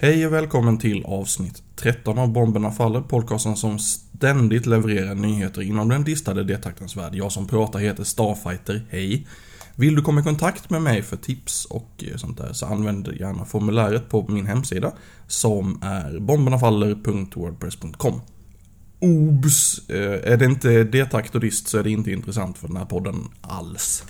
Hej och välkommen till avsnitt 13 av Bomberna Faller, podcasten som ständigt levererar nyheter inom den distade detaktens värld. Jag som pratar heter Starfighter, hej. Vill du komma i kontakt med mig för tips och eh, sånt där så använd gärna formuläret på min hemsida som är bombernafaller.wordpress.com. Obs! Eh, är det inte detakt och dist så är det inte intressant för den här podden alls.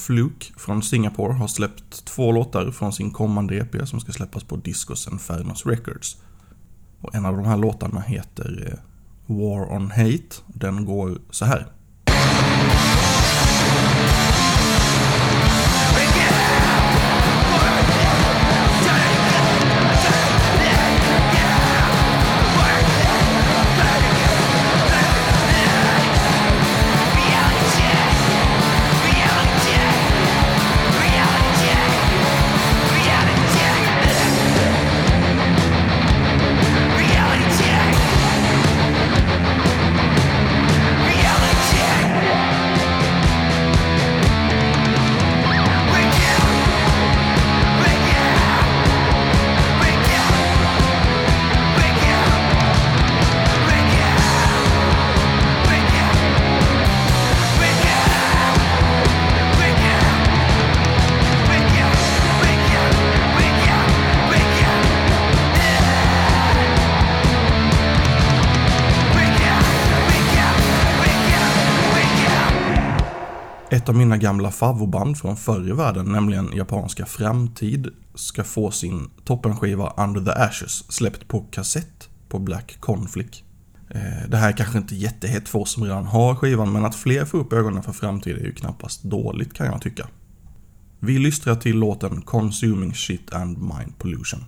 Fluke från Singapore har släppt två låtar från sin kommande EP som ska släppas på Discos Infernos Records. Och en av de här låtarna heter eh, War on Hate. Den går så här. Ett av mina gamla favoband från förr i världen, nämligen japanska Framtid, ska få sin toppenskiva Under the Ashes släppt på kassett på Black Conflict. Eh, det här är kanske inte jättehett för oss som redan har skivan, men att fler får upp ögonen för framtid är ju knappast dåligt kan jag tycka. Vi lystrar till låten Consuming Shit and Mind Pollution.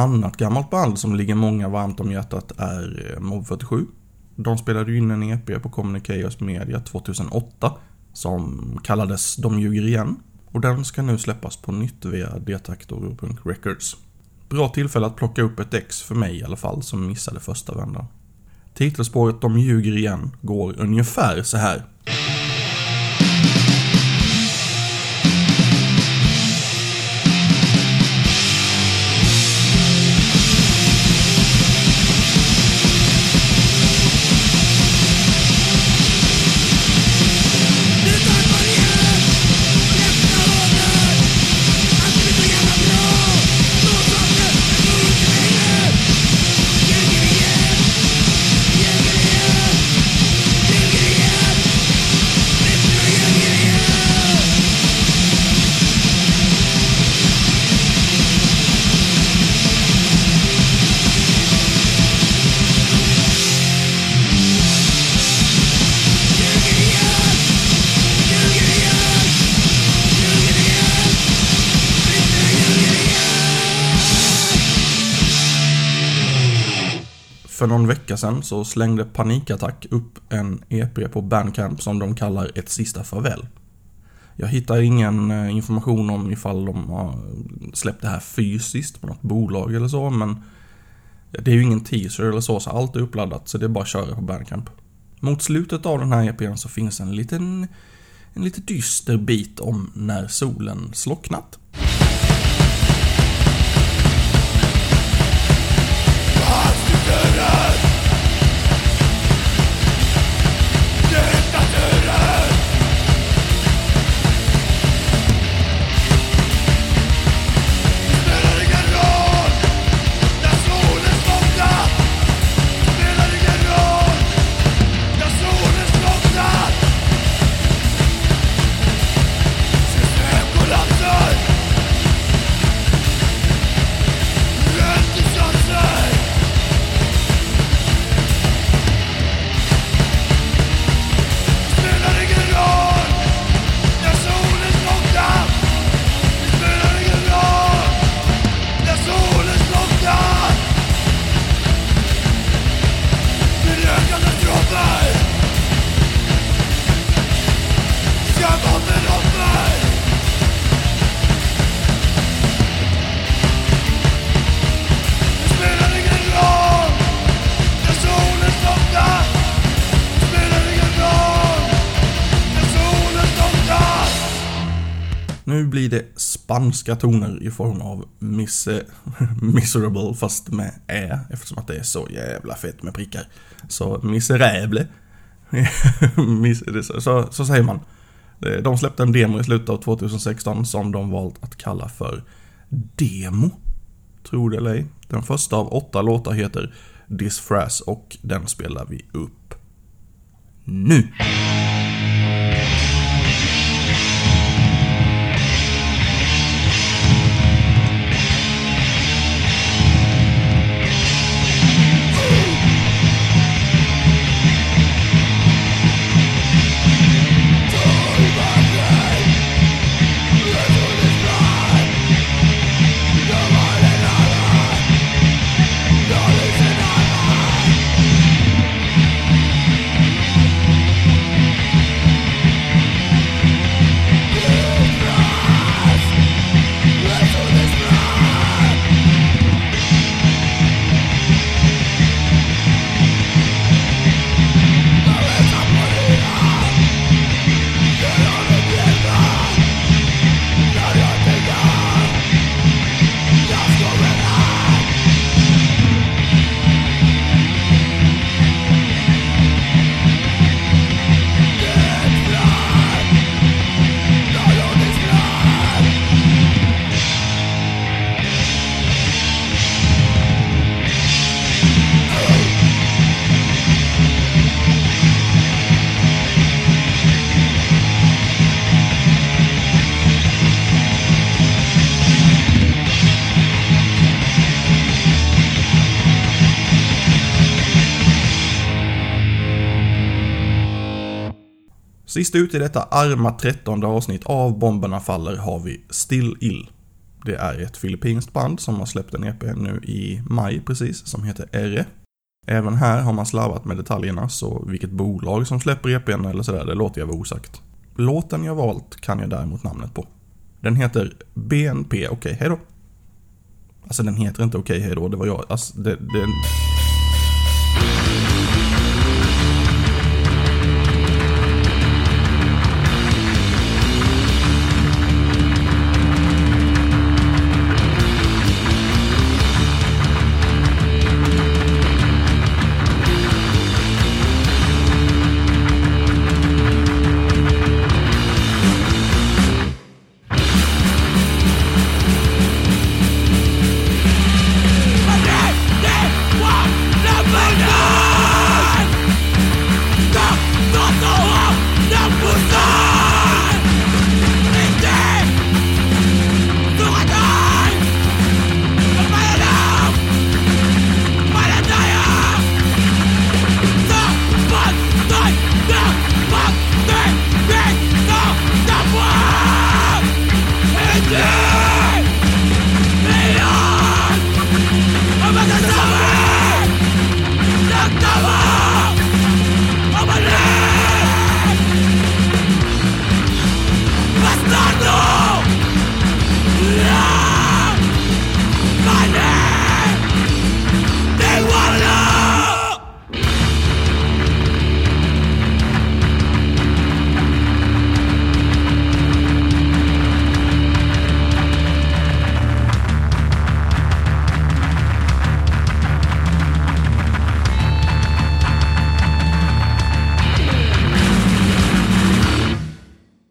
Annat gammalt band som ligger många varmt om hjärtat är eh, Mob 47. De spelade ju in en EP på Communicators Media 2008 som kallades De ljuger igen och den ska nu släppas på nytt via Detaktor.records. Bra tillfälle att plocka upp ett ex för mig i alla fall som missade första vändan. Titelspåret De ljuger igen går ungefär så här. För någon vecka sedan så slängde Panikattack upp en EP på Bandcamp som de kallar Ett sista farväl. Jag hittar ingen eh, information om ifall de har släppt det här fysiskt på något bolag eller så, men det är ju ingen teaser eller så, så allt är uppladdat, så det är bara att köra på Bandcamp. Mot slutet av den här EPn så finns en liten, en lite dyster bit om när solen slocknat. Nu blir det spanska toner i form av miss, miserable fast med ä eftersom att det är så jävla fett med prickar. Så miserable. så, så säger man. Eh, de släppte en demo i slutet av 2016 som de valt att kalla för Demo. Tror det eller ej. Den första av åtta låtar heter Disfraz och den spelar vi upp nu. Sist ut i detta arma trettonde avsnitt av Bomberna Faller har vi Still Ill. Det är ett filippinskt band som har släppt en EP nu i maj precis, som heter Ere. Även här har man slarvat med detaljerna, så vilket bolag som släpper EPn eller sådär, det låter jag vara osagt. Låten jag valt kan jag däremot namnet på. Den heter BNP Okej okay, Hejdå. Alltså den heter inte Okej okay, Hejdå, det var jag, alltså det, det